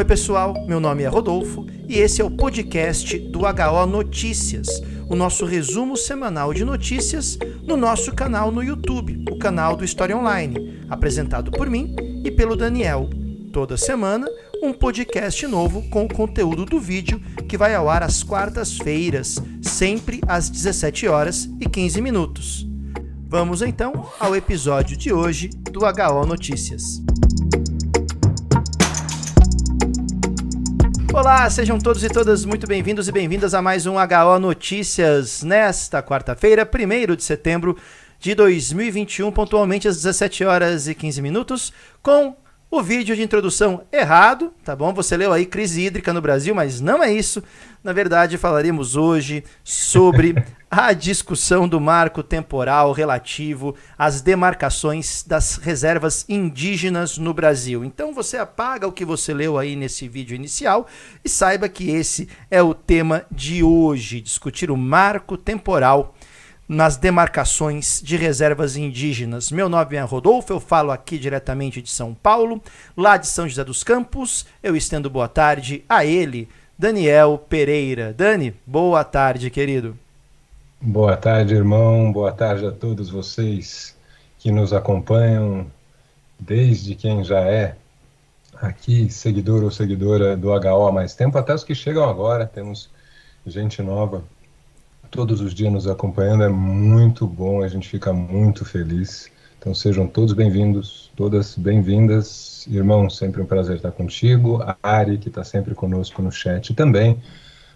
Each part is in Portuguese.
Oi, pessoal, meu nome é Rodolfo e esse é o podcast do HO Notícias, o nosso resumo semanal de notícias no nosso canal no YouTube, o canal do História Online, apresentado por mim e pelo Daniel. Toda semana, um podcast novo com o conteúdo do vídeo que vai ao ar às quartas-feiras, sempre às 17 horas e 15 minutos. Vamos então ao episódio de hoje do HO Notícias. Olá, sejam todos e todas muito bem-vindos e bem-vindas a mais um HO Notícias nesta quarta-feira, 1 de setembro de 2021, pontualmente às 17 horas e 15 minutos, com o vídeo de introdução errado, tá bom? Você leu aí crise hídrica no Brasil, mas não é isso. Na verdade, falaremos hoje sobre a discussão do marco temporal relativo às demarcações das reservas indígenas no Brasil. Então você apaga o que você leu aí nesse vídeo inicial e saiba que esse é o tema de hoje, discutir o marco temporal nas demarcações de reservas indígenas. Meu nome é Rodolfo, eu falo aqui diretamente de São Paulo, lá de São José dos Campos. Eu estendo boa tarde a ele, Daniel Pereira. Dani, boa tarde, querido. Boa tarde, irmão. Boa tarde a todos vocês que nos acompanham, desde quem já é aqui seguidor ou seguidora do HO há mais tempo, até os que chegam agora. Temos gente nova todos os dias nos acompanhando. É muito bom, a gente fica muito feliz. Então sejam todos bem-vindos, todas bem-vindas. Irmão, sempre um prazer estar contigo. A Ari, que está sempre conosco no chat também.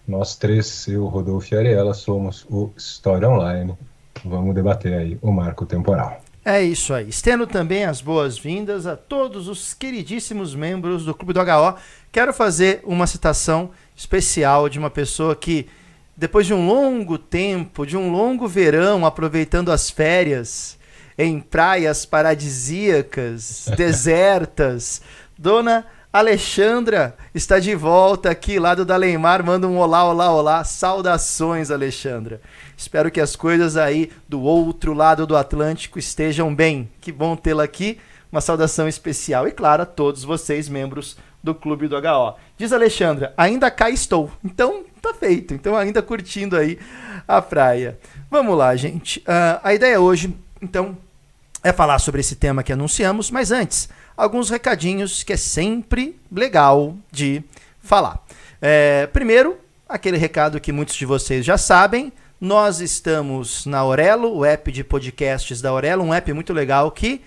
Nós três, eu, Rodolfo e Ariela, somos o História Online. Vamos debater aí o marco temporal. É isso aí. Estendo também as boas-vindas a todos os queridíssimos membros do Clube do HO. Quero fazer uma citação especial de uma pessoa que, depois de um longo tempo, de um longo verão, aproveitando as férias em praias paradisíacas, desertas, Dona Alexandra está de volta aqui, lá do Dalemar, manda um olá, olá, olá. Saudações, Alexandra. Espero que as coisas aí do outro lado do Atlântico estejam bem. Que bom tê-la aqui. Uma saudação especial e, claro, a todos vocês, membros do Clube do HO. Diz Alexandra, ainda cá estou. Então, tá feito. Então, ainda curtindo aí a praia. Vamos lá, gente. Uh, a ideia hoje, então, é falar sobre esse tema que anunciamos, mas antes alguns recadinhos que é sempre legal de falar. É, primeiro, aquele recado que muitos de vocês já sabem. Nós estamos na Aurelo, o app de podcasts da Aurelo, um app muito legal que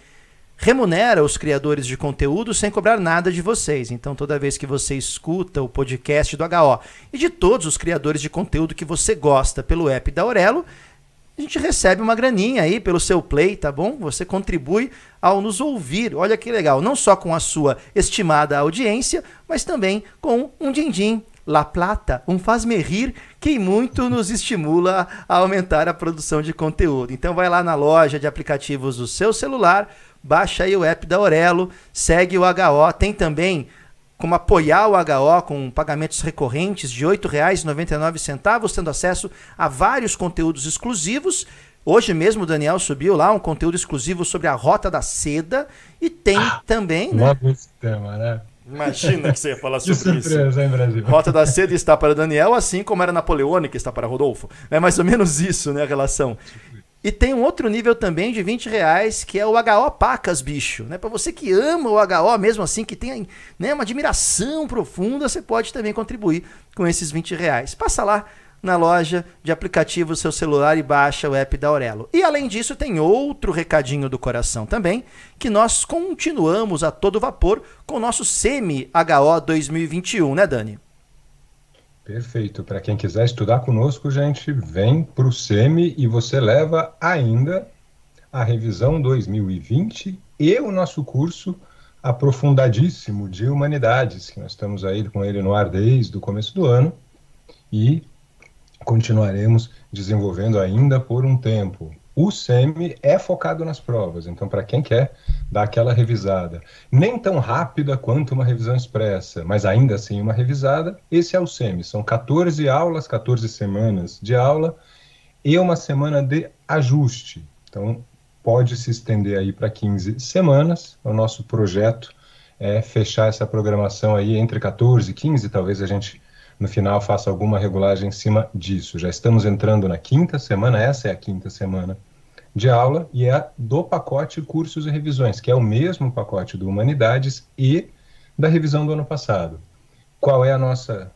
remunera os criadores de conteúdo sem cobrar nada de vocês. Então, toda vez que você escuta o podcast do HO e de todos os criadores de conteúdo que você gosta pelo app da Aurelo, a gente recebe uma graninha aí pelo seu play, tá bom? Você contribui ao nos ouvir. Olha que legal, não só com a sua estimada audiência, mas também com um din-din, La Plata, um faz-me rir que muito nos estimula a aumentar a produção de conteúdo. Então vai lá na loja de aplicativos do seu celular, baixa aí o app da Aurelo, segue o HO, tem também como apoiar o HO com pagamentos recorrentes de R$ 8,99, tendo acesso a vários conteúdos exclusivos. Hoje mesmo o Daniel subiu lá um conteúdo exclusivo sobre a Rota da Seda e tem ah, também. Né? Esse tema, né? Imagina que você ia falar sobre surpresa, isso. Hein, Brasil? Rota da Seda está para Daniel, assim como era Napoleônica está para Rodolfo. É mais ou menos isso, né, a relação. E tem um outro nível também de 20 reais, que é o HO Pacas, bicho. Né? Para você que ama o HO, mesmo assim, que tem né, uma admiração profunda, você pode também contribuir com esses 20 reais. Passa lá na loja de aplicativos seu celular e baixa o app da Aurelo. E além disso, tem outro recadinho do coração também, que nós continuamos a todo vapor com o nosso Semi-HO 2021, né, Dani? Perfeito. Para quem quiser estudar conosco, gente, vem para o SEMI e você leva ainda a revisão 2020 e o nosso curso aprofundadíssimo de humanidades, que nós estamos aí com ele no ar desde o começo do ano e continuaremos desenvolvendo ainda por um tempo. O SEMI é focado nas provas, então para quem quer dar aquela revisada, nem tão rápida quanto uma revisão expressa, mas ainda assim uma revisada, esse é o SEMI. São 14 aulas, 14 semanas de aula e uma semana de ajuste. Então pode se estender aí para 15 semanas. O nosso projeto é fechar essa programação aí entre 14 e 15, talvez a gente no final faça alguma regulagem em cima disso. Já estamos entrando na quinta semana, essa é a quinta semana de aula e é do pacote cursos e revisões, que é o mesmo pacote do Humanidades e da revisão do ano passado. Qual é a nossa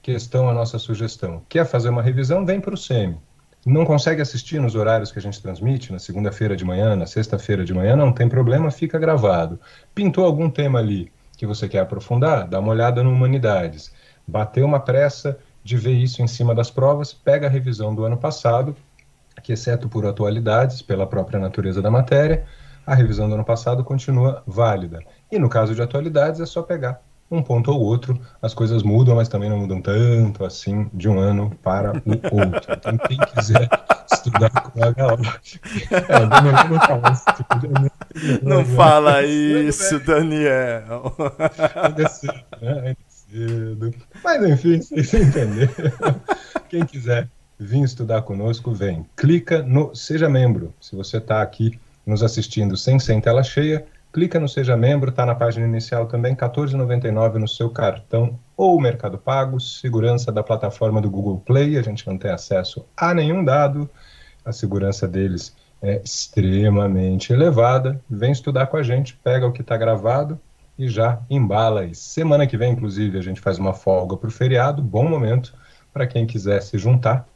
questão, a nossa sugestão? Quer fazer uma revisão? Vem para o SEMI. Não consegue assistir nos horários que a gente transmite, na segunda-feira de manhã, na sexta-feira de manhã, não tem problema, fica gravado. Pintou algum tema ali que você quer aprofundar? Dá uma olhada no Humanidades. Bateu uma pressa de ver isso em cima das provas, pega a revisão do ano passado, que exceto por atualidades, pela própria natureza da matéria, a revisão do ano passado continua válida. E no caso de atualidades, é só pegar um ponto ou outro, as coisas mudam, mas também não mudam tanto assim de um ano para o outro. Então, quem quiser estudar com a galáctica. É, não fala isso, Daniel. Ainda cedo, né? Ainda cedo. Mas enfim, vocês entenderam. Quem quiser vir estudar conosco, vem. Clica no Seja Membro. Se você está aqui nos assistindo sem, sem tela cheia, clica no Seja Membro, está na página inicial também, R$14,99 no seu cartão ou Mercado Pago, segurança da plataforma do Google Play, a gente não tem acesso a nenhum dado, a segurança deles é extremamente elevada. Vem estudar com a gente, pega o que está gravado e já embala. E semana que vem, inclusive, a gente faz uma folga para o feriado, bom momento para quem quiser se juntar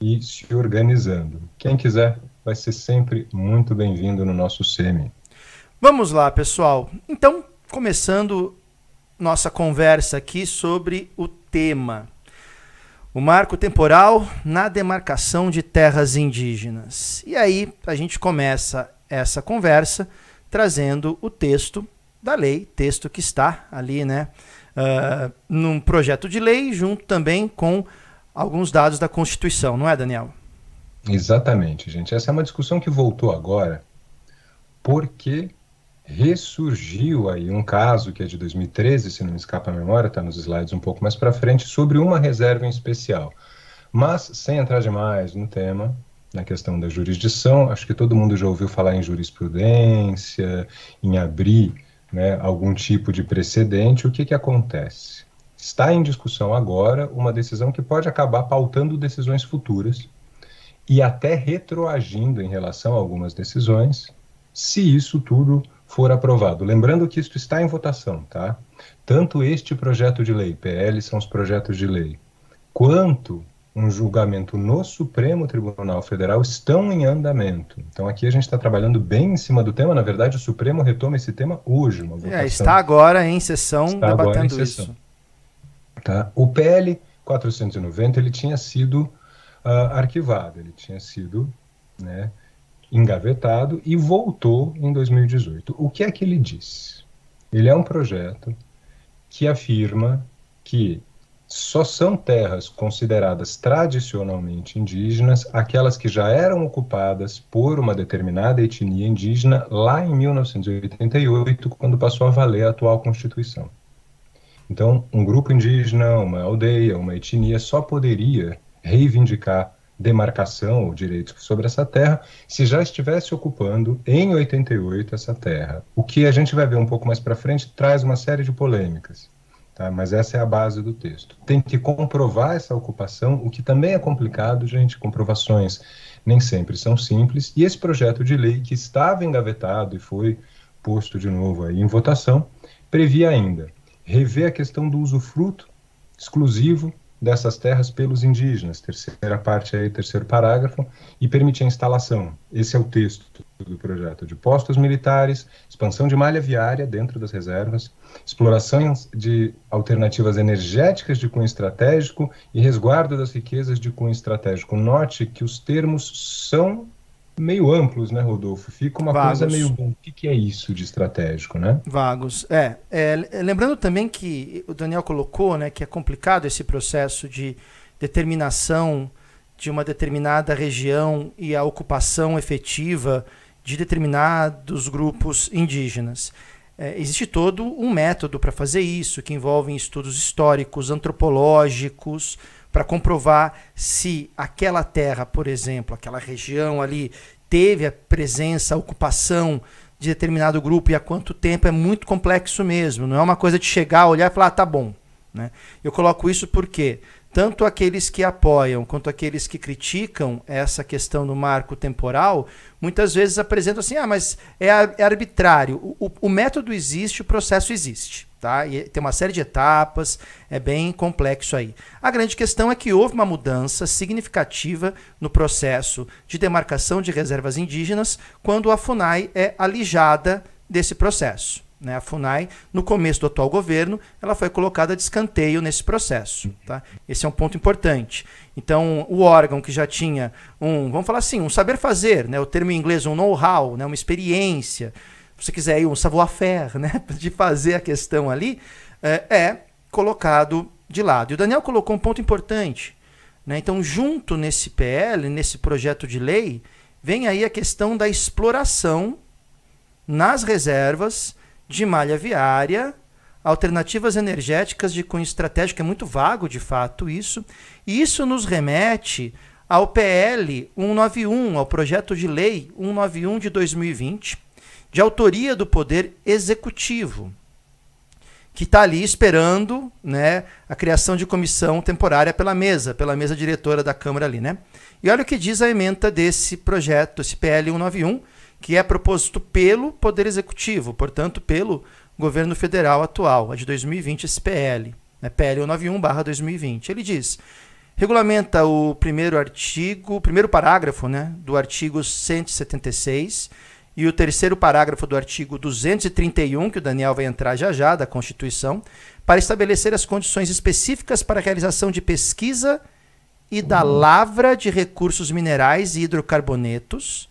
e se organizando. Quem quiser vai ser sempre muito bem-vindo no nosso SEMI. Vamos lá, pessoal. Então, começando nossa conversa aqui sobre o tema. O marco temporal na demarcação de terras indígenas. E aí a gente começa essa conversa trazendo o texto da lei, texto que está ali, né, uh, num projeto de lei, junto também com alguns dados da Constituição, não é, Daniel? Exatamente, gente. Essa é uma discussão que voltou agora, porque ressurgiu aí um caso que é de 2013, se não me escapa a memória, está nos slides um pouco mais para frente, sobre uma reserva em especial. Mas, sem entrar demais no tema, na questão da jurisdição, acho que todo mundo já ouviu falar em jurisprudência, em abrir né, algum tipo de precedente. O que, que acontece? Está em discussão agora uma decisão que pode acabar pautando decisões futuras e até retroagindo em relação a algumas decisões, se isso tudo for aprovado. Lembrando que isto está em votação, tá? Tanto este projeto de lei, PL são os projetos de lei, quanto um julgamento no Supremo Tribunal Federal estão em andamento. Então aqui a gente está trabalhando bem em cima do tema. Na verdade, o Supremo retoma esse tema hoje. Uma votação. É, está agora em sessão está debatendo em sessão. isso. Tá? O PL 490 ele tinha sido uh, arquivado, ele tinha sido né, engavetado e voltou em 2018. O que é que ele diz? Ele é um projeto que afirma que só são terras consideradas tradicionalmente indígenas aquelas que já eram ocupadas por uma determinada etnia indígena lá em 1988, quando passou a valer a atual Constituição. Então, um grupo indígena, uma aldeia, uma etnia só poderia reivindicar demarcação ou direitos sobre essa terra se já estivesse ocupando em 88 essa terra. O que a gente vai ver um pouco mais para frente traz uma série de polêmicas, tá? mas essa é a base do texto. Tem que comprovar essa ocupação, o que também é complicado, gente, comprovações nem sempre são simples, e esse projeto de lei que estava engavetado e foi posto de novo aí em votação, previa ainda rever a questão do usufruto exclusivo dessas terras pelos indígenas, terceira parte aí, terceiro parágrafo, e permitir a instalação, esse é o texto do projeto, de postos militares, expansão de malha viária dentro das reservas, exploração de alternativas energéticas de cunho estratégico e resguardo das riquezas de cunho estratégico. Note que os termos são meio amplos, né, Rodolfo? Fica uma Vagos. coisa meio. O que, que é isso de estratégico, né? Vagos. É, é, Lembrando também que o Daniel colocou, né, que é complicado esse processo de determinação de uma determinada região e a ocupação efetiva de determinados grupos indígenas. É, existe todo um método para fazer isso, que envolve estudos históricos, antropológicos, para comprovar se aquela terra, por exemplo, aquela região ali teve a presença, a ocupação de determinado grupo e há quanto tempo é muito complexo mesmo. Não é uma coisa de chegar, olhar e falar, ah, tá bom. Né? Eu coloco isso porque tanto aqueles que apoiam quanto aqueles que criticam essa questão do marco temporal, muitas vezes apresentam assim: ah, mas é, é arbitrário. O, o, o, método existe, o processo existe. Tá? E tem uma série de etapas, é bem complexo aí. A grande questão é que houve uma mudança significativa no processo de demarcação de reservas indígenas quando a FUNAI é alijada desse processo. Né? A FUNAI, no começo do atual governo, ela foi colocada de escanteio nesse processo. Tá? Esse é um ponto importante. Então, o órgão que já tinha um, vamos falar assim, um saber fazer, né? o termo em inglês, um know-how, né? uma experiência, se você quiser aí, um savoir-faire, né? de fazer a questão ali, é, é colocado de lado. E o Daniel colocou um ponto importante. Né? Então, junto nesse PL, nesse projeto de lei, vem aí a questão da exploração nas reservas de malha viária, alternativas energéticas de cunho estratégico, é muito vago de fato isso, e isso nos remete ao PL 191, ao projeto de lei 191 de 2020, de autoria do Poder Executivo, que está ali esperando né, a criação de comissão temporária pela mesa, pela mesa diretora da Câmara ali. Né? E olha o que diz a emenda desse projeto, esse PL 191, que é proposto pelo Poder Executivo, portanto, pelo governo federal atual, a de 2020, esse PL, né, PL 191/2020. Ele diz: regulamenta o primeiro artigo, primeiro parágrafo, né, do artigo 176 e o terceiro parágrafo do artigo 231, que o Daniel vai entrar já já da Constituição, para estabelecer as condições específicas para a realização de pesquisa e da lavra de recursos minerais e hidrocarbonetos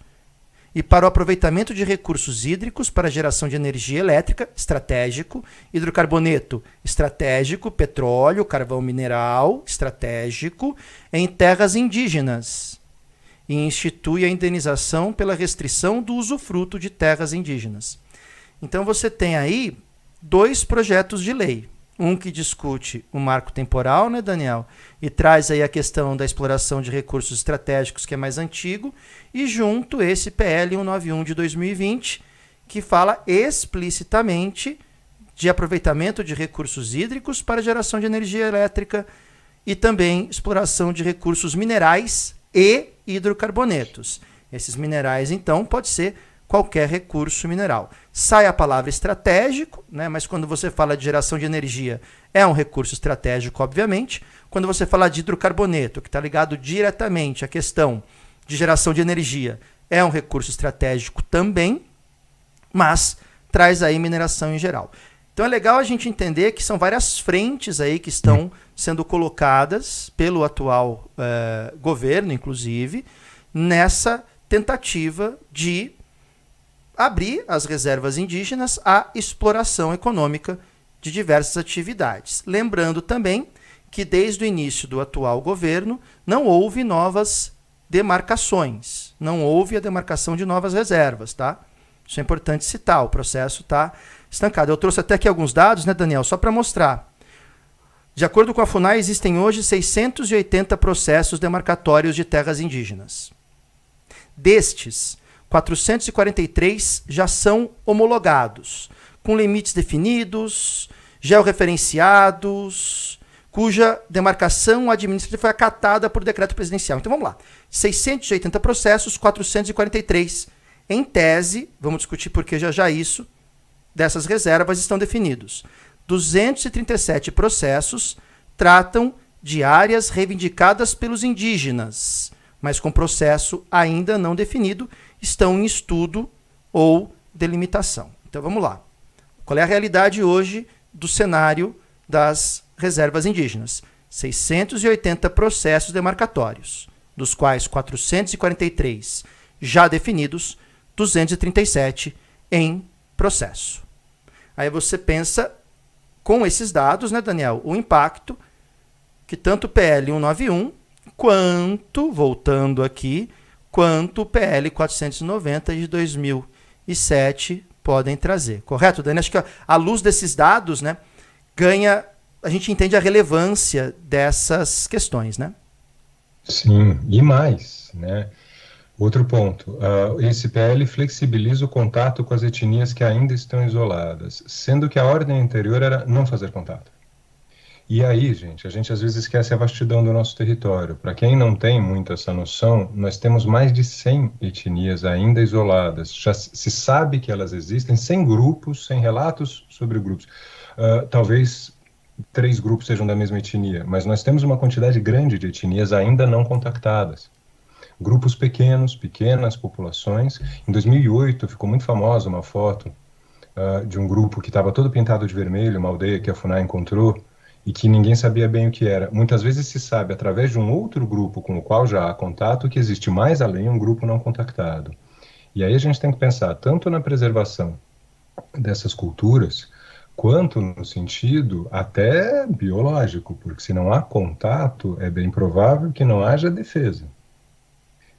e para o aproveitamento de recursos hídricos para geração de energia elétrica, estratégico, hidrocarboneto, estratégico, petróleo, carvão mineral, estratégico, em terras indígenas, e institui a indenização pela restrição do usufruto de terras indígenas. Então você tem aí dois projetos de lei. Um que discute o marco temporal, né, Daniel? E traz aí a questão da exploração de recursos estratégicos, que é mais antigo, e junto esse PL 191 de 2020, que fala explicitamente de aproveitamento de recursos hídricos para geração de energia elétrica e também exploração de recursos minerais e hidrocarbonetos. Esses minerais, então, pode ser qualquer recurso mineral. Sai a palavra estratégico, né? mas quando você fala de geração de energia, é um recurso estratégico, obviamente. Quando você fala de hidrocarboneto, que está ligado diretamente à questão de geração de energia, é um recurso estratégico também, mas traz aí mineração em geral. Então é legal a gente entender que são várias frentes aí que estão sendo colocadas pelo atual eh, governo, inclusive, nessa tentativa de abrir as reservas indígenas à exploração econômica de diversas atividades. Lembrando também que desde o início do atual governo não houve novas demarcações, não houve a demarcação de novas reservas, tá? Isso é importante citar, o processo está estancado. Eu trouxe até aqui alguns dados, né, Daniel, só para mostrar. De acordo com a FUNAI, existem hoje 680 processos demarcatórios de terras indígenas. Destes, 443 já são homologados, com limites definidos, georreferenciados, cuja demarcação administrativa foi acatada por decreto presidencial. Então vamos lá. 680 processos, 443 em tese, vamos discutir por que já já isso, dessas reservas estão definidos. 237 processos tratam de áreas reivindicadas pelos indígenas, mas com processo ainda não definido estão em estudo ou delimitação. Então vamos lá. Qual é a realidade hoje do cenário das reservas indígenas? 680 processos demarcatórios, dos quais 443 já definidos, 237 em processo. Aí você pensa com esses dados, né, Daniel, o impacto que tanto o PL 191 quanto, voltando aqui, quanto o PL 490 de 2007 podem trazer. Correto, Dani? Acho que a luz desses dados, né, ganha, a gente entende a relevância dessas questões, né? Sim, e mais, né? Outro ponto, uh, esse PL flexibiliza o contato com as etnias que ainda estão isoladas, sendo que a ordem anterior era não fazer contato. E aí, gente, a gente às vezes esquece a vastidão do nosso território. Para quem não tem muito essa noção, nós temos mais de 100 etnias ainda isoladas. Já se sabe que elas existem, sem grupos, sem relatos sobre grupos. Uh, talvez três grupos sejam da mesma etnia, mas nós temos uma quantidade grande de etnias ainda não contactadas. Grupos pequenos, pequenas populações. Em 2008 ficou muito famosa uma foto uh, de um grupo que estava todo pintado de vermelho, uma aldeia que a FUNAI encontrou, e que ninguém sabia bem o que era. Muitas vezes se sabe, através de um outro grupo com o qual já há contato, que existe mais além um grupo não contactado. E aí a gente tem que pensar tanto na preservação dessas culturas, quanto no sentido até biológico, porque se não há contato, é bem provável que não haja defesa.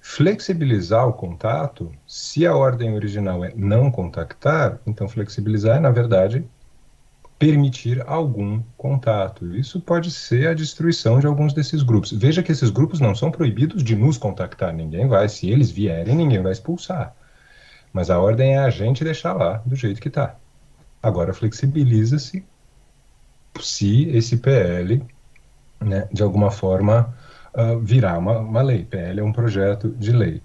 Flexibilizar o contato, se a ordem original é não contactar, então flexibilizar é, na verdade, permitir algum contato. Isso pode ser a destruição de alguns desses grupos. Veja que esses grupos não são proibidos de nos contactar, ninguém vai, se eles vierem, ninguém vai expulsar. Mas a ordem é a gente deixar lá do jeito que está. Agora flexibiliza-se se esse PL, né, de alguma forma, uh, virar uma, uma lei. PL é um projeto de lei.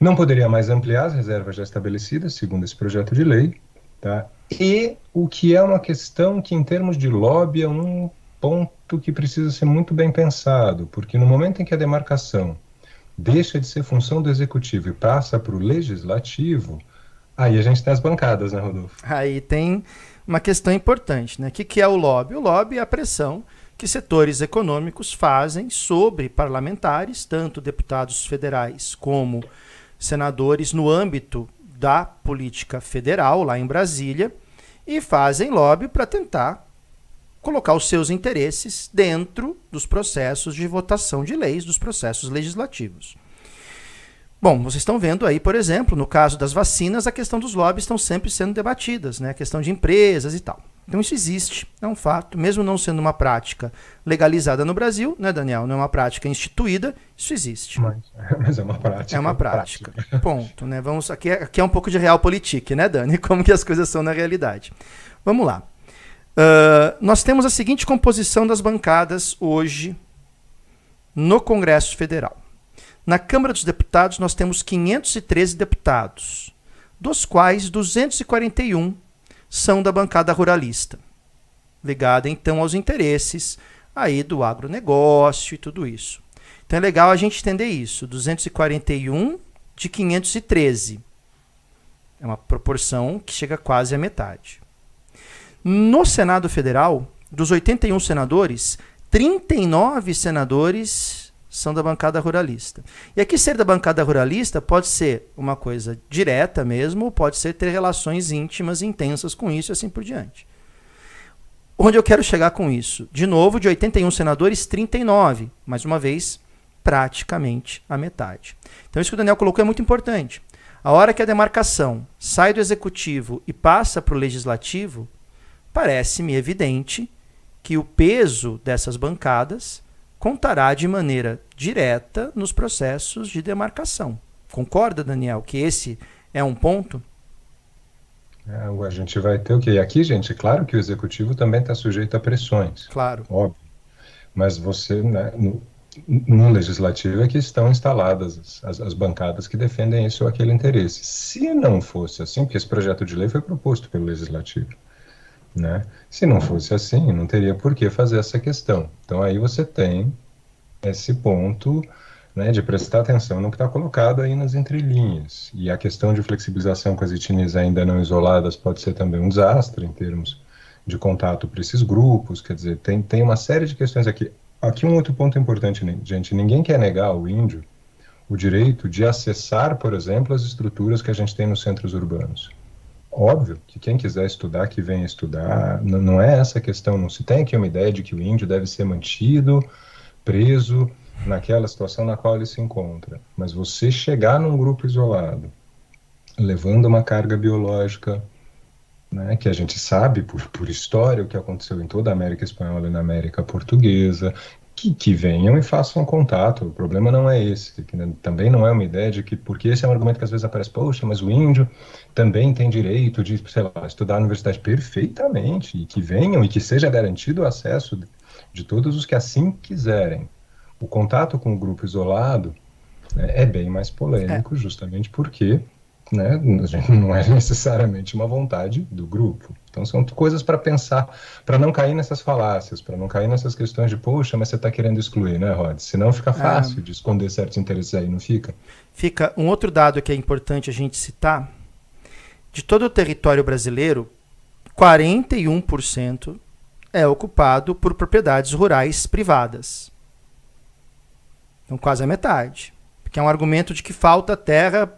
Não poderia mais ampliar as reservas já estabelecidas, segundo esse projeto de lei, tá? E o que é uma questão que, em termos de lobby, é um ponto que precisa ser muito bem pensado, porque no momento em que a demarcação deixa de ser função do executivo e passa para o legislativo, aí a gente tem as bancadas, né, Rodolfo? Aí tem uma questão importante, né? O que, que é o lobby? O lobby é a pressão que setores econômicos fazem sobre parlamentares, tanto deputados federais como senadores, no âmbito da política federal lá em Brasília e fazem lobby para tentar colocar os seus interesses dentro dos processos de votação de leis, dos processos legislativos. Bom, vocês estão vendo aí, por exemplo, no caso das vacinas, a questão dos lobbies estão sempre sendo debatidas, né? A questão de empresas e tal. Então isso existe, é um fato, mesmo não sendo uma prática legalizada no Brasil, né, Daniel? Não é uma prática instituída, isso existe. Mas, mas é uma prática. É uma prática. prática. Ponto, né? Vamos aqui, é, aqui é um pouco de realpolitik, né, Dani? Como que as coisas são na realidade. Vamos lá. Uh, nós temos a seguinte composição das bancadas hoje no Congresso Federal. Na Câmara dos Deputados nós temos 513 deputados, dos quais 241 são da bancada ruralista, ligada então aos interesses aí do agronegócio e tudo isso. Então é legal a gente entender isso, 241 de 513. É uma proporção que chega quase à metade. No Senado Federal, dos 81 senadores, 39 senadores são da bancada ruralista. E aqui ser da bancada ruralista pode ser uma coisa direta mesmo, ou pode ser ter relações íntimas, intensas com isso e assim por diante. Onde eu quero chegar com isso? De novo, de 81 senadores, 39. Mais uma vez, praticamente a metade. Então, isso que o Daniel colocou é muito importante. A hora que a demarcação sai do executivo e passa para o legislativo, parece-me evidente que o peso dessas bancadas contará de maneira direta nos processos de demarcação. Concorda, Daniel, que esse é um ponto? É, a gente vai ter o quê? E aqui, gente, claro que o executivo também está sujeito a pressões. Claro. Óbvio. Mas você, né, no, no, legislativo é que estão instaladas as, as, bancadas que defendem esse ou aquele interesse. Se não fosse assim, porque esse projeto de lei foi proposto pelo legislativo, né? Se não fosse assim, não teria por que fazer essa questão. Então aí você tem esse ponto né, de prestar atenção no que está colocado aí nas entrelinhas. E a questão de flexibilização com as etnias ainda não isoladas pode ser também um desastre em termos de contato para esses grupos, quer dizer, tem, tem uma série de questões aqui. Aqui um outro ponto importante, gente, ninguém quer negar ao índio o direito de acessar, por exemplo, as estruturas que a gente tem nos centros urbanos. Óbvio que quem quiser estudar, que venha estudar, não, é essa a questão, não se tem aqui uma ideia de que o índio deve ser mantido, preso naquela situação na qual ele se encontra. Mas você chegar num grupo isolado, levando uma carga biológica, né, que a gente sabe por, por história o que aconteceu em toda a América Espanhola e na América Portuguesa, que, que venham e façam contato. O problema não é esse. Também não é uma ideia de que, porque esse é um argumento que às vezes aparece, poxa, mas o índio também tem direito de, sei lá, estudar na universidade perfeitamente, e que venham e que seja garantido o acesso de todos os que assim quiserem. O contato com o grupo isolado né, é bem mais polêmico, é. justamente porque né, não é necessariamente uma vontade do grupo. Então são coisas para pensar, para não cair nessas falácias, para não cair nessas questões de, poxa, mas você está querendo excluir, né, Rod? Senão fica ah. fácil de esconder certos interesses aí, não fica? Fica. Um outro dado que é importante a gente citar, de todo o território brasileiro, 41% é ocupado por propriedades rurais privadas. Então quase a metade. Porque é um argumento de que falta terra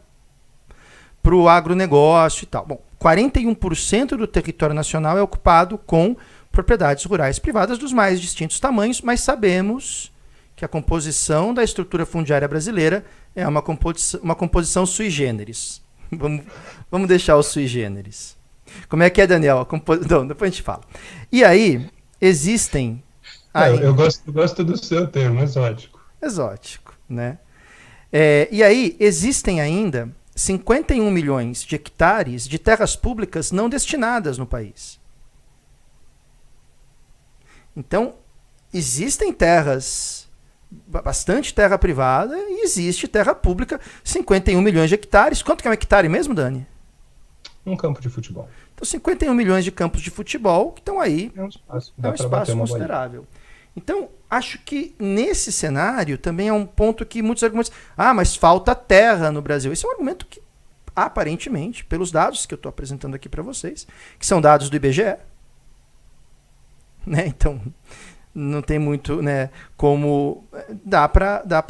para o agronegócio e tal. Bom, 41% do território nacional é ocupado com propriedades rurais privadas dos mais distintos tamanhos, mas sabemos que a composição da estrutura fundiária brasileira é uma composição, uma composição sui generis. vamos, vamos deixar o sui generis. Como é que é, Daniel? Não, depois a gente fala. E aí, existem. Aí... eu, eu, gosto, eu gosto do seu termo, exótico. Exótico, né? É, e aí, existem ainda 51 milhões de hectares de terras públicas não destinadas no país. Então, existem terras, bastante terra privada e existe terra pública, 51 milhões de hectares. Quanto que é um hectare mesmo, Dani? Um campo de futebol. Então, 51 milhões de campos de futebol que estão aí. É um espaço, é um espaço considerável. Então, acho que nesse cenário também é um ponto que muitos argumentos. Ah, mas falta terra no Brasil. Esse é um argumento que, aparentemente, pelos dados que eu estou apresentando aqui para vocês, que são dados do IBGE, né? Então, não tem muito né, como. Dá para dá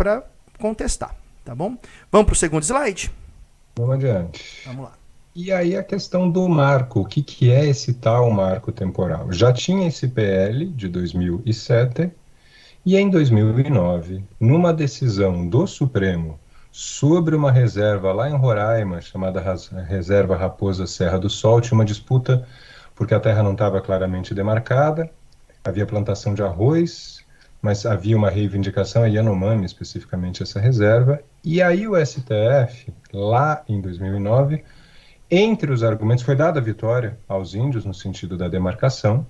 contestar, tá bom? Vamos para o segundo slide? Vamos adiante. Vamos lá. E aí a questão do marco, o que, que é esse tal marco temporal? Já tinha esse PL de 2007 e em 2009, numa decisão do Supremo sobre uma reserva lá em Roraima, chamada Reserva Raposa Serra do Sol, tinha uma disputa porque a terra não estava claramente demarcada, havia plantação de arroz, mas havia uma reivindicação a Yanomami, especificamente essa reserva, e aí o STF, lá em 2009, entre os argumentos, foi dada a vitória aos índios no sentido da demarcação,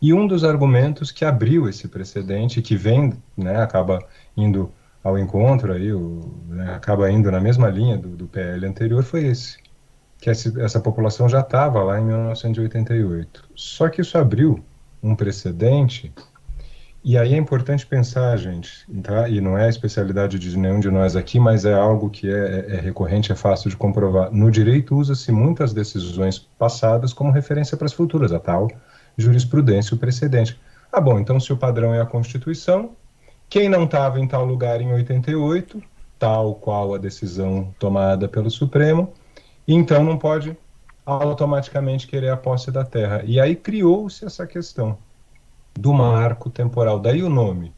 e um dos argumentos que abriu esse precedente, que vem, né, acaba indo ao encontro, aí, o, né, acaba indo na mesma linha do, do PL anterior, foi esse, que essa, essa população já estava lá em 1988. Só que isso abriu um precedente e aí é importante pensar, gente, tá? e não é a especialidade de nenhum de nós aqui, mas é algo que é, é, é recorrente, é fácil de comprovar. No direito usa-se muitas decisões passadas como referência para as futuras, a tal jurisprudência, o precedente. Ah, bom, então se o padrão é a Constituição, quem não estava em tal lugar em 88, tal qual a decisão tomada pelo Supremo, então não pode automaticamente querer a posse da terra. E aí criou-se essa questão do marco temporal. Daí o nome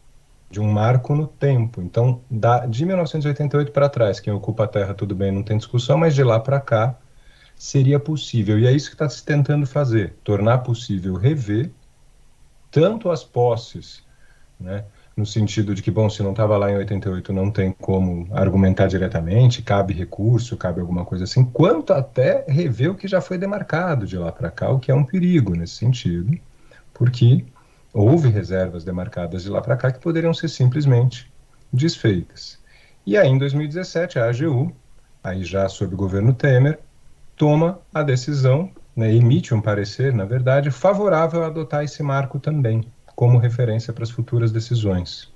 de um marco no tempo. Então, da, de 1988 para trás, quem ocupa a Terra, tudo bem, não tem discussão, mas de lá para cá seria possível. E é isso que está se tentando fazer: tornar possível rever tanto as posses, né, no sentido de que, bom, se não estava lá em 88, não tem como argumentar diretamente, cabe recurso, cabe alguma coisa assim, quanto até rever o que já foi demarcado de lá para cá, o que é um perigo nesse sentido, porque houve reservas demarcadas de lá para cá que poderiam ser simplesmente desfeitas. E aí, em 2017, a AGU, aí já sob o governo Temer, toma a decisão, né, emite um parecer, na verdade, favorável a adotar esse marco também, como referência para as futuras decisões.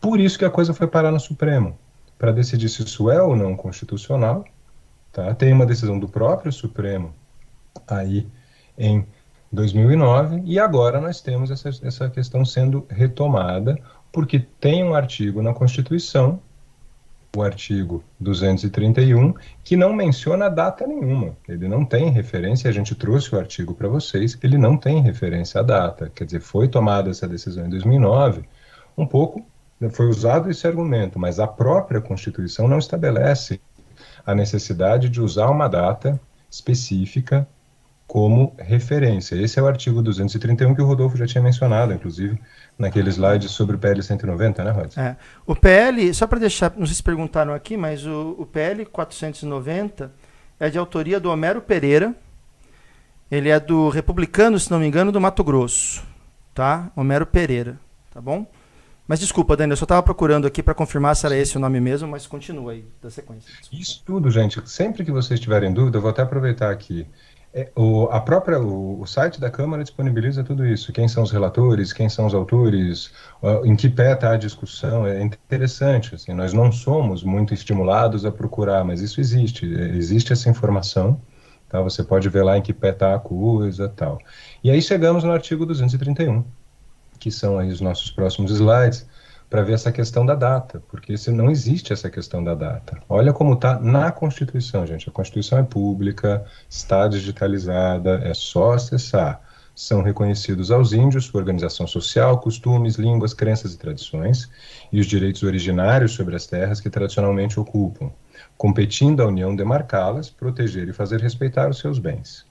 Por isso que a coisa foi parar no Supremo, para decidir se isso é ou não constitucional. Tá? Tem uma decisão do próprio Supremo aí em 2009, e agora nós temos essa, essa questão sendo retomada, porque tem um artigo na Constituição, o artigo 231, que não menciona data nenhuma. Ele não tem referência, a gente trouxe o artigo para vocês, ele não tem referência à data. Quer dizer, foi tomada essa decisão em 2009, um pouco foi usado esse argumento, mas a própria Constituição não estabelece a necessidade de usar uma data específica como referência. Esse é o artigo 231 que o Rodolfo já tinha mencionado, inclusive, naquele slide sobre o PL 190, né, Rod? É. O PL, só para deixar, não sei se perguntaram aqui, mas o, o PL 490 é de autoria do Homero Pereira. Ele é do republicano, se não me engano, do Mato Grosso, tá? Homero Pereira, tá bom? Mas desculpa, Daniel, eu só estava procurando aqui para confirmar se era esse o nome mesmo, mas continua aí da sequência. Desculpa. Isso tudo, gente. Sempre que vocês tiverem dúvida, eu vou até aproveitar aqui. É, o, a própria, o, o, site da Câmara disponibiliza tudo isso. Quem são os relatores, quem são os autores, em que pé está a discussão. É interessante. Assim, nós não somos muito estimulados a procurar, mas isso existe. Existe essa informação. Tá? Você pode ver lá em que pé está a coisa tal. E aí chegamos no artigo 231 que são aí os nossos próximos slides, para ver essa questão da data, porque se não existe essa questão da data. Olha como está na Constituição, gente. A Constituição é pública, está digitalizada, é só acessar. São reconhecidos aos índios sua organização social, costumes, línguas, crenças e tradições, e os direitos originários sobre as terras que tradicionalmente ocupam, competindo à União demarcá-las, proteger e fazer respeitar os seus bens.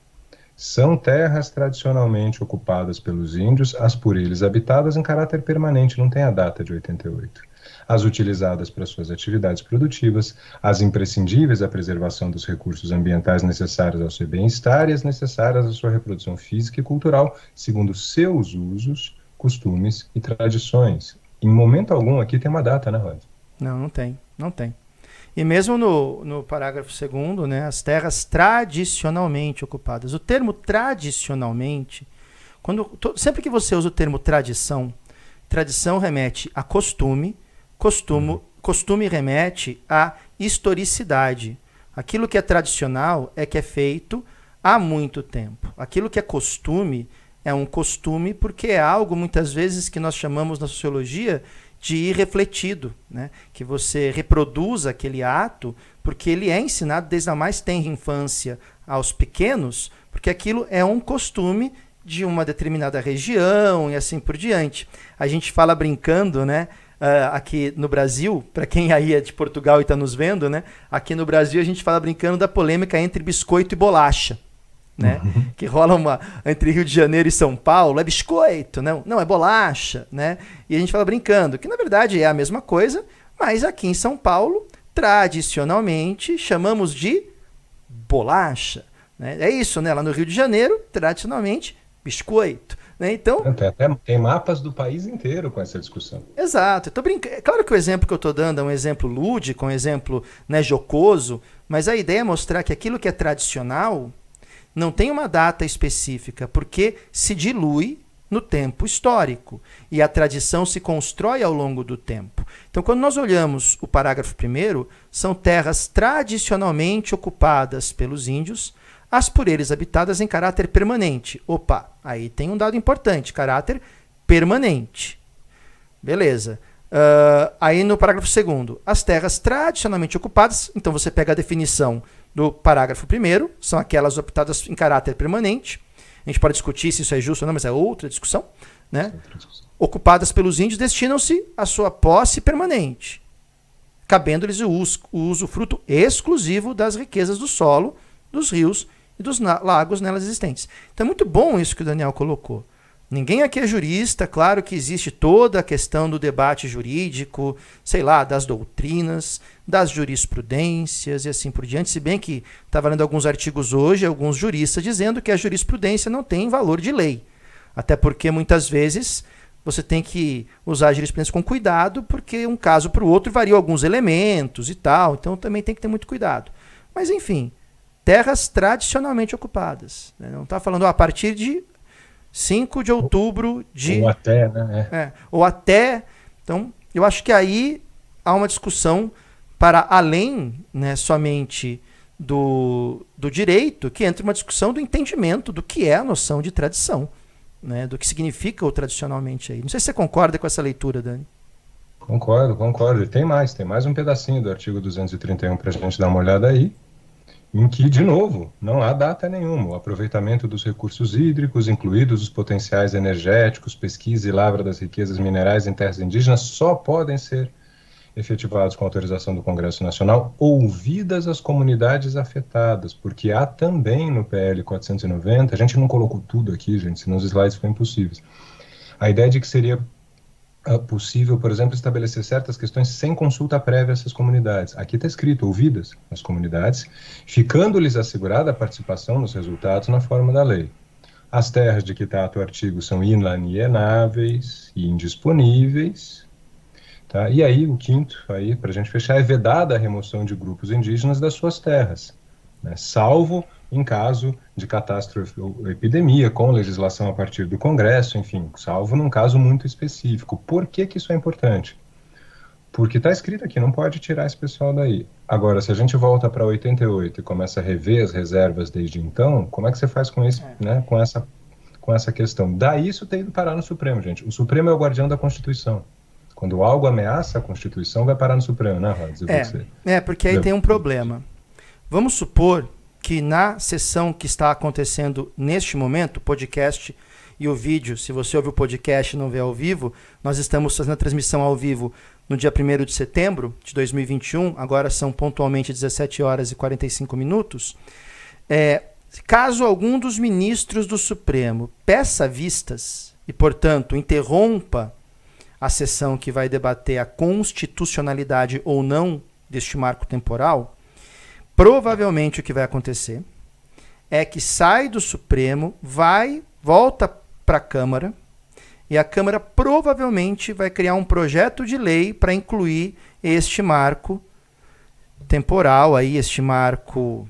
São terras tradicionalmente ocupadas pelos índios, as por eles habitadas em caráter permanente, não tem a data de 88. As utilizadas para suas atividades produtivas, as imprescindíveis à preservação dos recursos ambientais necessários ao seu bem-estar e as necessárias à sua reprodução física e cultural, segundo seus usos, costumes e tradições. Em momento algum aqui tem uma data, né, Rod? Não, não tem, não tem. E mesmo no, no parágrafo segundo, né, as terras tradicionalmente ocupadas. O termo tradicionalmente, quando, to, sempre que você usa o termo tradição, tradição remete a costume, costume, uhum. costume remete a historicidade. Aquilo que é tradicional é que é feito há muito tempo. Aquilo que é costume é um costume porque é algo muitas vezes que nós chamamos na sociologia de ir refletido, né? que você reproduza aquele ato, porque ele é ensinado desde a mais tenra infância aos pequenos, porque aquilo é um costume de uma determinada região e assim por diante. A gente fala brincando, né? Uh, aqui no Brasil, para quem aí é de Portugal e está nos vendo, né? Aqui no Brasil a gente fala brincando da polêmica entre biscoito e bolacha né? Uhum. Que rola uma entre Rio de Janeiro e São Paulo, é biscoito, não, não é bolacha, né? E a gente fala brincando, que na verdade é a mesma coisa, mas aqui em São Paulo, tradicionalmente, chamamos de bolacha. Né? É isso, né? Lá no Rio de Janeiro, tradicionalmente, biscoito. Né? Então, tem, até, tem mapas do país inteiro com essa discussão. Exato. Eu brincando. É claro que o exemplo que eu estou dando é um exemplo lúdico, um exemplo né, jocoso, mas a ideia é mostrar que aquilo que é tradicional não tem uma data específica, porque se dilui no tempo histórico e a tradição se constrói ao longo do tempo. Então, quando nós olhamos o parágrafo primeiro, são terras tradicionalmente ocupadas pelos índios, as por eles habitadas em caráter permanente. Opa, aí tem um dado importante: caráter permanente. Beleza. Uh, aí no parágrafo segundo, as terras tradicionalmente ocupadas, então você pega a definição do parágrafo primeiro, são aquelas optadas em caráter permanente. A gente pode discutir se isso é justo ou não, mas é outra discussão. Né? Ocupadas pelos índios destinam-se à sua posse permanente, cabendo-lhes o, uso, o usufruto exclusivo das riquezas do solo, dos rios e dos lagos nelas existentes. Então é muito bom isso que o Daniel colocou. Ninguém aqui é jurista, claro que existe toda a questão do debate jurídico, sei lá, das doutrinas, das jurisprudências e assim por diante, se bem que estava lendo alguns artigos hoje, alguns juristas dizendo que a jurisprudência não tem valor de lei. Até porque muitas vezes você tem que usar a jurisprudência com cuidado, porque um caso para o outro varia alguns elementos e tal, então também tem que ter muito cuidado. Mas enfim, terras tradicionalmente ocupadas. Né? Não está falando a partir de 5 de outubro de. Ou até, né? É. é, ou até. Então, eu acho que aí há uma discussão para além né, somente do, do direito, que entra uma discussão do entendimento do que é a noção de tradição, né, do que significa o tradicionalmente aí. Não sei se você concorda com essa leitura, Dani. Concordo, concordo. E tem mais, tem mais um pedacinho do artigo 231 para a gente dar uma olhada aí em que, de novo, não há data nenhuma. O aproveitamento dos recursos hídricos, incluídos os potenciais energéticos, pesquisa e lavra das riquezas minerais em terras indígenas, só podem ser efetivados com autorização do Congresso Nacional, ouvidas as comunidades afetadas, porque há também no PL 490, a gente não colocou tudo aqui, gente, senão os slides ficam impossíveis. A ideia de que seria possível, por exemplo, estabelecer certas questões sem consulta prévia a essas comunidades. Aqui está escrito ouvidas as comunidades, ficando-lhes assegurada a participação nos resultados na forma da lei. As terras de que trata o artigo são inalienáveis e indisponíveis, Tá? E aí, o quinto, aí, para a gente fechar, é vedada a remoção de grupos indígenas das suas terras, né? salvo em caso de catástrofe ou epidemia, com legislação a partir do Congresso, enfim, salvo num caso muito específico. Por que, que isso é importante? Porque está escrito aqui, não pode tirar esse pessoal daí. Agora, se a gente volta para 88 e começa a rever as reservas desde então, como é que você faz com, esse, é. né, com, essa, com essa questão? Daí isso tem ido parar no Supremo, gente. O Supremo é o guardião da Constituição. Quando algo ameaça a Constituição, vai parar no Supremo, né, Rods? É, é, porque aí tem um problema. Vamos supor que na sessão que está acontecendo neste momento, podcast e o vídeo, se você ouve o podcast e não vê ao vivo, nós estamos fazendo a transmissão ao vivo no dia 1 de setembro de 2021, agora são pontualmente 17 horas e 45 minutos. É, caso algum dos ministros do Supremo peça vistas e, portanto, interrompa a sessão que vai debater a constitucionalidade ou não deste marco temporal, provavelmente o que vai acontecer é que sai do Supremo, vai, volta para a Câmara, e a Câmara provavelmente vai criar um projeto de lei para incluir este marco temporal aí, este marco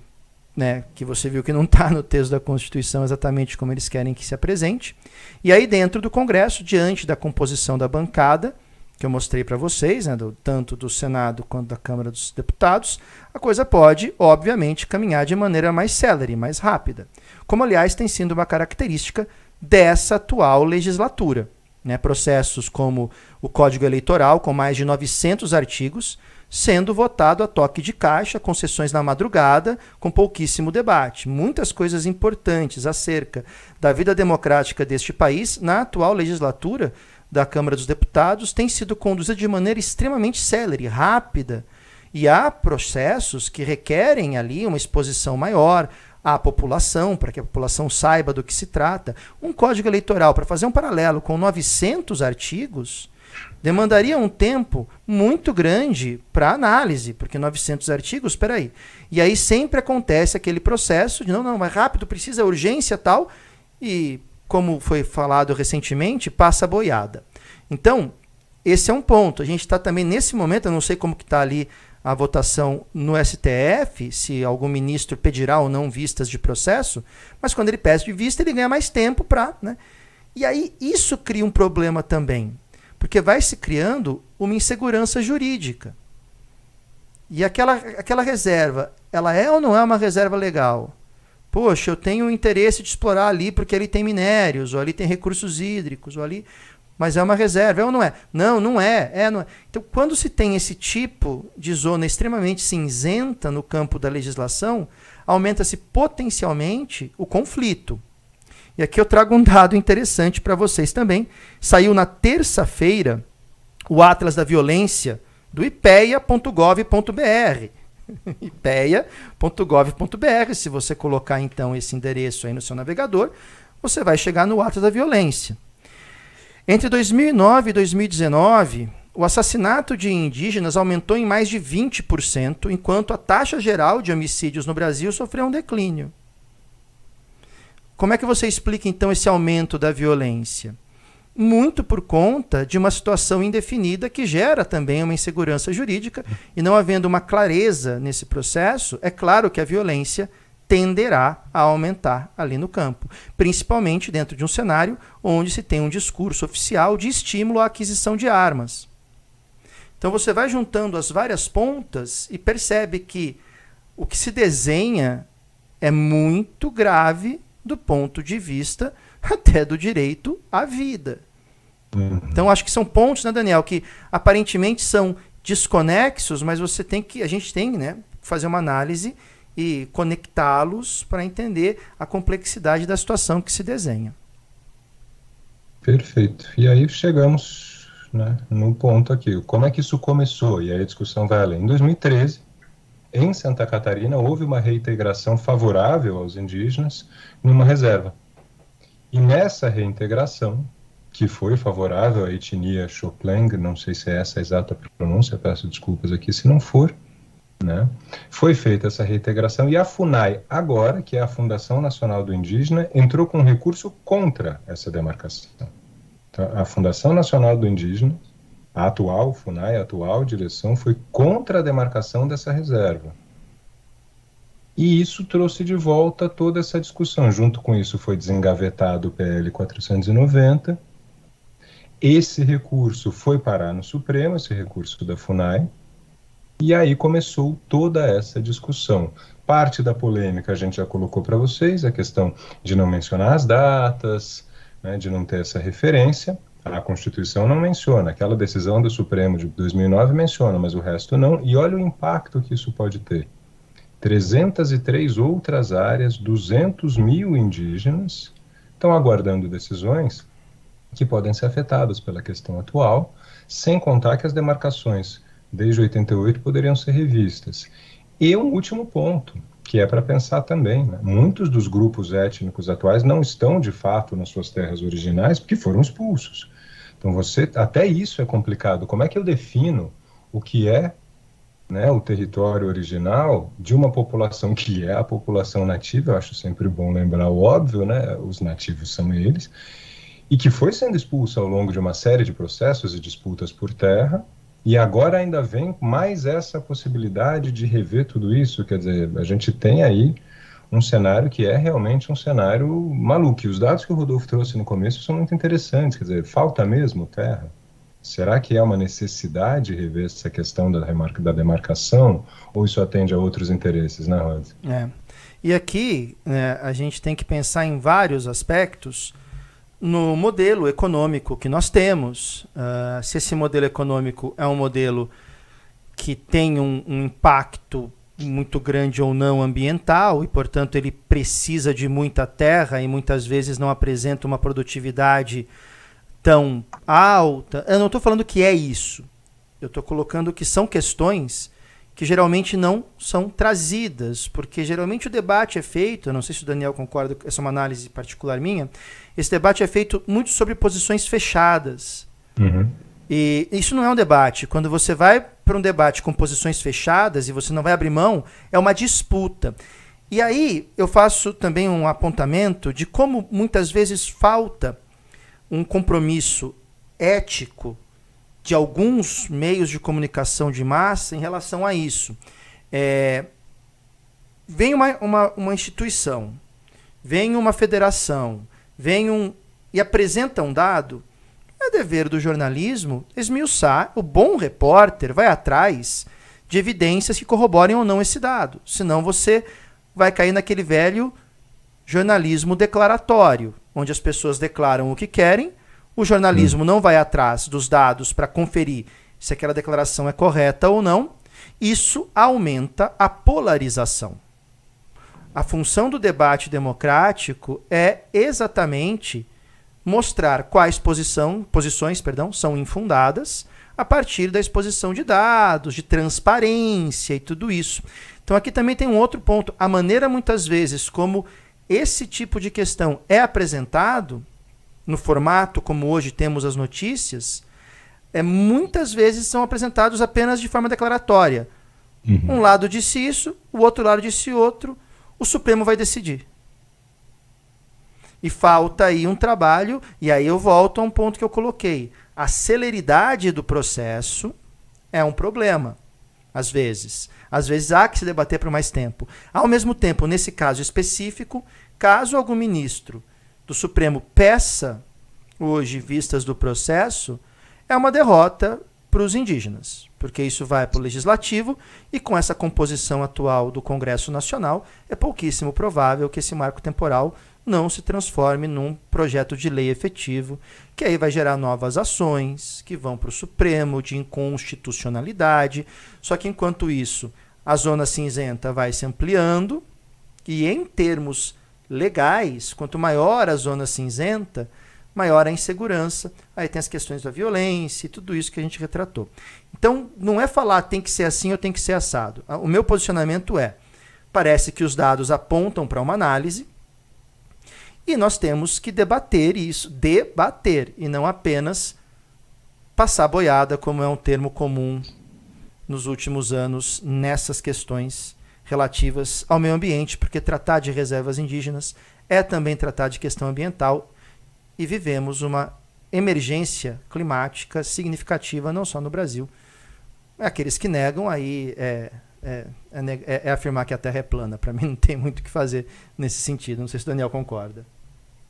né, que você viu que não está no texto da Constituição exatamente como eles querem que se apresente. E aí, dentro do Congresso, diante da composição da bancada, que eu mostrei para vocês, né, do, tanto do Senado quanto da Câmara dos Deputados, a coisa pode, obviamente, caminhar de maneira mais célere, mais rápida. Como, aliás, tem sido uma característica dessa atual legislatura. Né, processos como o Código Eleitoral, com mais de 900 artigos, sendo votado a toque de caixa, com sessões na madrugada, com pouquíssimo debate. Muitas coisas importantes acerca da vida democrática deste país, na atual legislatura da Câmara dos Deputados, têm sido conduzidas de maneira extremamente célere, rápida. E há processos que requerem ali uma exposição maior à população, para que a população saiba do que se trata. Um código eleitoral, para fazer um paralelo com 900 artigos, demandaria um tempo muito grande para análise, porque 900 artigos, espera aí. E aí sempre acontece aquele processo de não, não, mais rápido, precisa urgência tal, e como foi falado recentemente, passa boiada. Então, esse é um ponto. A gente está também nesse momento, eu não sei como que está ali a votação no STF, se algum ministro pedirá ou não vistas de processo, mas quando ele pede de vista, ele ganha mais tempo para. Né? E aí isso cria um problema também. Porque vai se criando uma insegurança jurídica. E aquela, aquela reserva, ela é ou não é uma reserva legal? Poxa, eu tenho interesse de explorar ali porque ali tem minérios, ou ali tem recursos hídricos, ou ali. Mas é uma reserva, é ou não é? Não, não é. é, não é. Então, quando se tem esse tipo de zona extremamente cinzenta no campo da legislação, aumenta-se potencialmente o conflito. E aqui eu trago um dado interessante para vocês também. Saiu na terça-feira o Atlas da Violência do ipeia.gov.br. ipeia.gov.br. Se você colocar então esse endereço aí no seu navegador, você vai chegar no Atlas da Violência. Entre 2009 e 2019, o assassinato de indígenas aumentou em mais de 20%, enquanto a taxa geral de homicídios no Brasil sofreu um declínio. Como é que você explica então esse aumento da violência? Muito por conta de uma situação indefinida que gera também uma insegurança jurídica, e não havendo uma clareza nesse processo, é claro que a violência tenderá a aumentar ali no campo, principalmente dentro de um cenário onde se tem um discurso oficial de estímulo à aquisição de armas. Então você vai juntando as várias pontas e percebe que o que se desenha é muito grave do ponto de vista até do direito à vida. Então acho que são pontos, né, Daniel, que aparentemente são desconexos, mas você tem que a gente tem, né, fazer uma análise e conectá-los para entender a complexidade da situação que se desenha. Perfeito. E aí chegamos né, no ponto aqui. Como é que isso começou? E aí a discussão vai além. Em 2013, em Santa Catarina, houve uma reintegração favorável aos indígenas numa reserva. E nessa reintegração, que foi favorável à etnia Chopleng, não sei se é essa a exata pronúncia, peço desculpas aqui se não for, né? Foi feita essa reintegração e a FUNAI, agora, que é a Fundação Nacional do Indígena, entrou com recurso contra essa demarcação. Então, a Fundação Nacional do Indígena, a atual FUNAI, a atual direção, foi contra a demarcação dessa reserva. E isso trouxe de volta toda essa discussão. Junto com isso foi desengavetado o PL 490. Esse recurso foi parar no Supremo, esse recurso da FUNAI, e aí começou toda essa discussão. Parte da polêmica a gente já colocou para vocês, a questão de não mencionar as datas, né, de não ter essa referência. A Constituição não menciona, aquela decisão do Supremo de 2009 menciona, mas o resto não. E olha o impacto que isso pode ter. 303 outras áreas, 200 mil indígenas estão aguardando decisões que podem ser afetadas pela questão atual, sem contar que as demarcações desde 88 poderiam ser revistas. E um último ponto, que é para pensar também, né? muitos dos grupos étnicos atuais não estão de fato nas suas terras originais porque foram expulsos. Então você até isso é complicado. Como é que eu defino o que é né, o território original de uma população que é a população nativa? Eu acho sempre bom lembrar o óbvio, né? Os nativos são eles e que foi sendo expulsa ao longo de uma série de processos e disputas por terra e agora ainda vem mais essa possibilidade de rever tudo isso. Quer dizer, a gente tem aí um cenário que é realmente um cenário maluco. E os dados que o Rodolfo trouxe no começo são muito interessantes. Quer dizer, falta mesmo terra? Será que é uma necessidade rever essa questão da, remarca, da demarcação? Ou isso atende a outros interesses, né, Rod? É. E aqui né, a gente tem que pensar em vários aspectos no modelo econômico que nós temos. Uh, se esse modelo econômico é um modelo que tem um, um, impacto muito grande ou não ambiental e, portanto, ele precisa de muita terra e muitas vezes não apresenta uma produtividade tão alta. Eu não estou falando que é isso. Eu estou colocando que são questões que geralmente não são trazidas, porque geralmente o debate é feito, eu não sei se o Daniel concorda, essa é uma análise particular minha, esse debate é feito muito sobre posições fechadas. Uhum. E isso não é um debate. Quando você vai para um debate com posições fechadas e você não vai abrir mão, é uma disputa. E aí eu faço também um apontamento de como muitas vezes falta um compromisso ético de alguns meios de comunicação de massa em relação a isso. É, vem uma, uma, uma instituição, vem uma federação, vem um e apresenta um dado, é dever do jornalismo esmiuçar, o bom repórter vai atrás de evidências que corroborem ou não esse dado. Senão você vai cair naquele velho jornalismo declaratório, onde as pessoas declaram o que querem, o jornalismo hum. não vai atrás dos dados para conferir se aquela declaração é correta ou não. Isso aumenta a polarização. A função do debate democrático é exatamente mostrar quais posição, posições perdão, são infundadas a partir da exposição de dados, de transparência e tudo isso. Então aqui também tem um outro ponto. A maneira muitas vezes como esse tipo de questão é apresentado, no formato como hoje temos as notícias, é, muitas vezes são apresentados apenas de forma declaratória. Uhum. Um lado disse isso, o outro lado disse outro o Supremo vai decidir. E falta aí um trabalho, e aí eu volto a um ponto que eu coloquei. A celeridade do processo é um problema, às vezes. Às vezes há que se debater por mais tempo. Ao mesmo tempo, nesse caso específico, caso algum ministro do Supremo peça hoje vistas do processo, é uma derrota para os indígenas, porque isso vai para o legislativo e com essa composição atual do Congresso Nacional é pouquíssimo provável que esse marco temporal não se transforme num projeto de lei efetivo, que aí vai gerar novas ações que vão para o Supremo de inconstitucionalidade. Só que enquanto isso, a zona cinzenta vai se ampliando e em termos legais, quanto maior a zona cinzenta, maior a insegurança, aí tem as questões da violência e tudo isso que a gente retratou. Então, não é falar tem que ser assim ou tem que ser assado. O meu posicionamento é: parece que os dados apontam para uma análise e nós temos que debater isso, debater, e não apenas passar boiada, como é um termo comum nos últimos anos nessas questões relativas ao meio ambiente, porque tratar de reservas indígenas é também tratar de questão ambiental e vivemos uma emergência climática significativa, não só no Brasil. Aqueles que negam aí é, é, é, é afirmar que a Terra é plana. Para mim não tem muito o que fazer nesse sentido. Não sei se o Daniel concorda.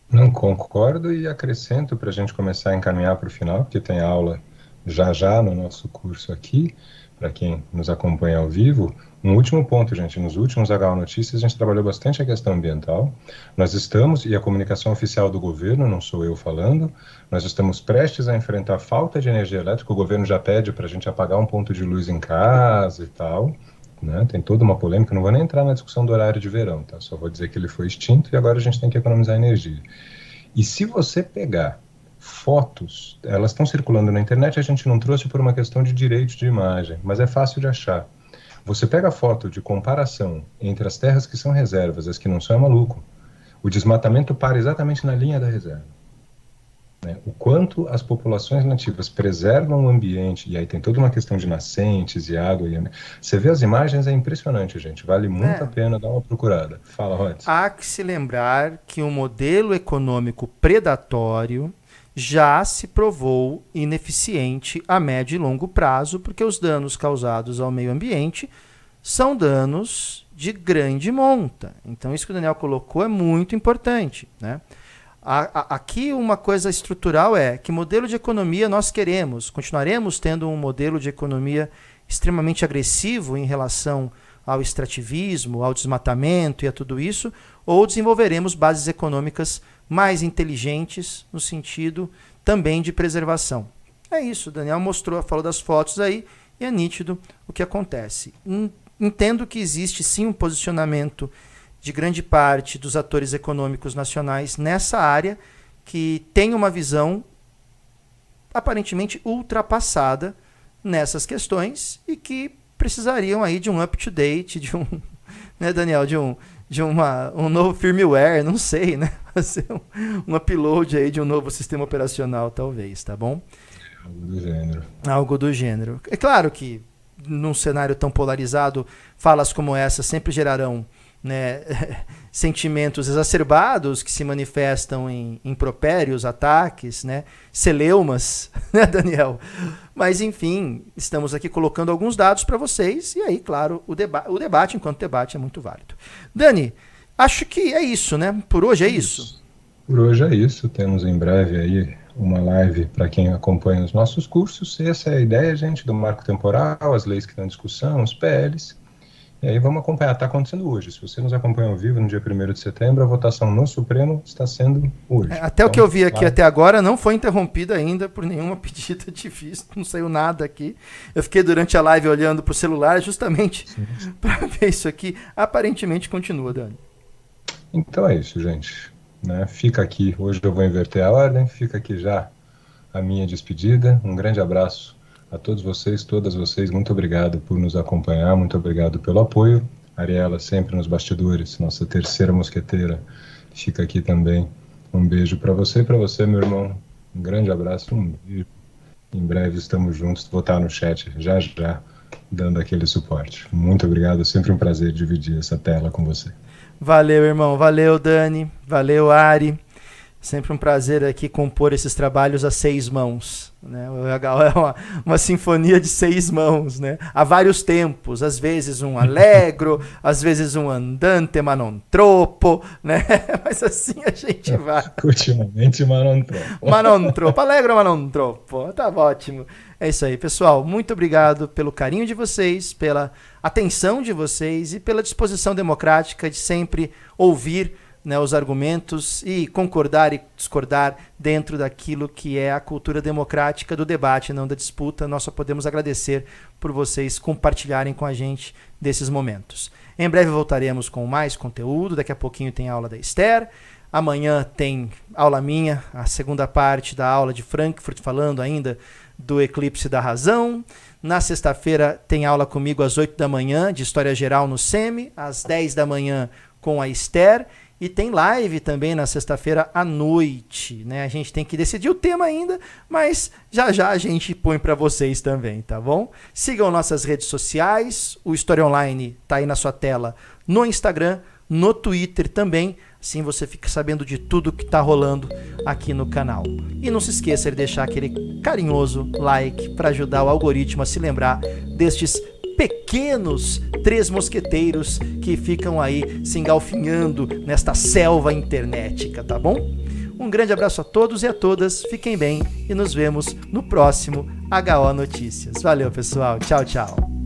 Não concordo e acrescento para a gente começar a encaminhar para o final, porque tem aula já já no nosso curso aqui, para quem nos acompanha ao vivo, um último ponto, gente. Nos últimos HO Notícias, a gente trabalhou bastante a questão ambiental. Nós estamos, e a comunicação oficial do governo, não sou eu falando, nós estamos prestes a enfrentar falta de energia elétrica. O governo já pede para a gente apagar um ponto de luz em casa e tal. Né? Tem toda uma polêmica. Não vou nem entrar na discussão do horário de verão, tá? Só vou dizer que ele foi extinto e agora a gente tem que economizar energia. E se você pegar fotos, elas estão circulando na internet, a gente não trouxe por uma questão de direito de imagem, mas é fácil de achar. Você pega a foto de comparação entre as terras que são reservas e as que não são, é maluco. O desmatamento para exatamente na linha da reserva. Né? O quanto as populações nativas preservam o ambiente, e aí tem toda uma questão de nascentes e água. E... Você vê as imagens, é impressionante, gente. Vale muito é. a pena dar uma procurada. Fala, Rod. Há que se lembrar que o modelo econômico predatório já se provou ineficiente a médio e longo prazo, porque os danos causados ao meio ambiente são danos de grande monta. Então, isso que o Daniel colocou é muito importante. Né? aqui, uma coisa estrutural é que modelo de economia nós queremos. Continuaremos tendo um modelo de economia extremamente agressivo em relação ao extrativismo, ao desmatamento e a tudo isso, ou desenvolveremos bases econômicas mais inteligentes no sentido também de preservação. É isso, Daniel mostrou, falou das fotos aí, e é nítido o que acontece. Entendo que existe sim um posicionamento de grande parte dos atores econômicos nacionais nessa área que tem uma visão aparentemente ultrapassada nessas questões e que precisariam aí de um up-to-date, de um, né, Daniel, de um, de uma, um novo firmware, não sei, né? Fazer um, um upload aí de um novo sistema operacional, talvez, tá bom? Algo do gênero. Algo do gênero. É claro que num cenário tão polarizado, falas como essa sempre gerarão né, sentimentos exacerbados que se manifestam em impropérios, ataques, né, celeumas, né, Daniel? Mas, enfim, estamos aqui colocando alguns dados para vocês e aí, claro, o, deba o debate, enquanto debate, é muito válido. Dani, acho que é isso, né? Por hoje é isso. Por hoje é isso. Temos em breve aí uma live para quem acompanha os nossos cursos. Essa é a ideia, gente, do marco temporal, as leis que estão em discussão, os PLs. E aí vamos acompanhar, está acontecendo hoje. Se você nos acompanha ao vivo no dia 1 de setembro, a votação no Supremo está sendo hoje. É, até então, o que eu vi aqui até agora não foi interrompida ainda por nenhuma pedida de visto, não saiu nada aqui. Eu fiquei durante a live olhando para o celular justamente para ver isso aqui. Aparentemente continua, Dani. Então é isso, gente. Né? Fica aqui, hoje eu vou inverter a ordem, fica aqui já a minha despedida. Um grande abraço a todos vocês, todas vocês, muito obrigado por nos acompanhar, muito obrigado pelo apoio. Ariela, sempre nos bastidores, nossa terceira mosqueteira, fica aqui também. Um beijo para você e para você, meu irmão. Um grande abraço, um beijo. Em breve estamos juntos. Vou estar no chat já já, dando aquele suporte. Muito obrigado, sempre um prazer dividir essa tela com você. Valeu, irmão. Valeu, Dani. Valeu, Ari. Sempre um prazer aqui compor esses trabalhos a seis mãos. Né? O HO é uma, uma, sinfonia de seis mãos, né? Há vários tempos, às vezes um alegro, às vezes um andante, mas não tropo, né? Mas assim a gente vai. Ultimamente, mas não tropo. Mas não tropo, alegro, mas não tropo. Tá ótimo. É isso aí, pessoal. Muito obrigado pelo carinho de vocês, pela atenção de vocês e pela disposição democrática de sempre ouvir né, os argumentos e concordar e discordar dentro daquilo que é a cultura democrática do debate, não da disputa. Nós só podemos agradecer por vocês compartilharem com a gente desses momentos. Em breve voltaremos com mais conteúdo. Daqui a pouquinho tem aula da Esther. Amanhã tem aula minha, a segunda parte da aula de Frankfurt, falando ainda do eclipse da razão. Na sexta-feira tem aula comigo às 8 da manhã, de História Geral no SEMI, às 10 da manhã com a Esther. E tem live também na sexta-feira à noite, né? A gente tem que decidir o tema ainda, mas já já a gente põe para vocês também, tá bom? Sigam nossas redes sociais, o História Online tá aí na sua tela no Instagram, no Twitter também. Assim você fica sabendo de tudo que está rolando aqui no canal. E não se esqueça de deixar aquele carinhoso like para ajudar o algoritmo a se lembrar destes pequenos três mosqueteiros que ficam aí se engalfinhando nesta selva internetica, tá bom? Um grande abraço a todos e a todas, fiquem bem e nos vemos no próximo HO Notícias. Valeu, pessoal. Tchau, tchau.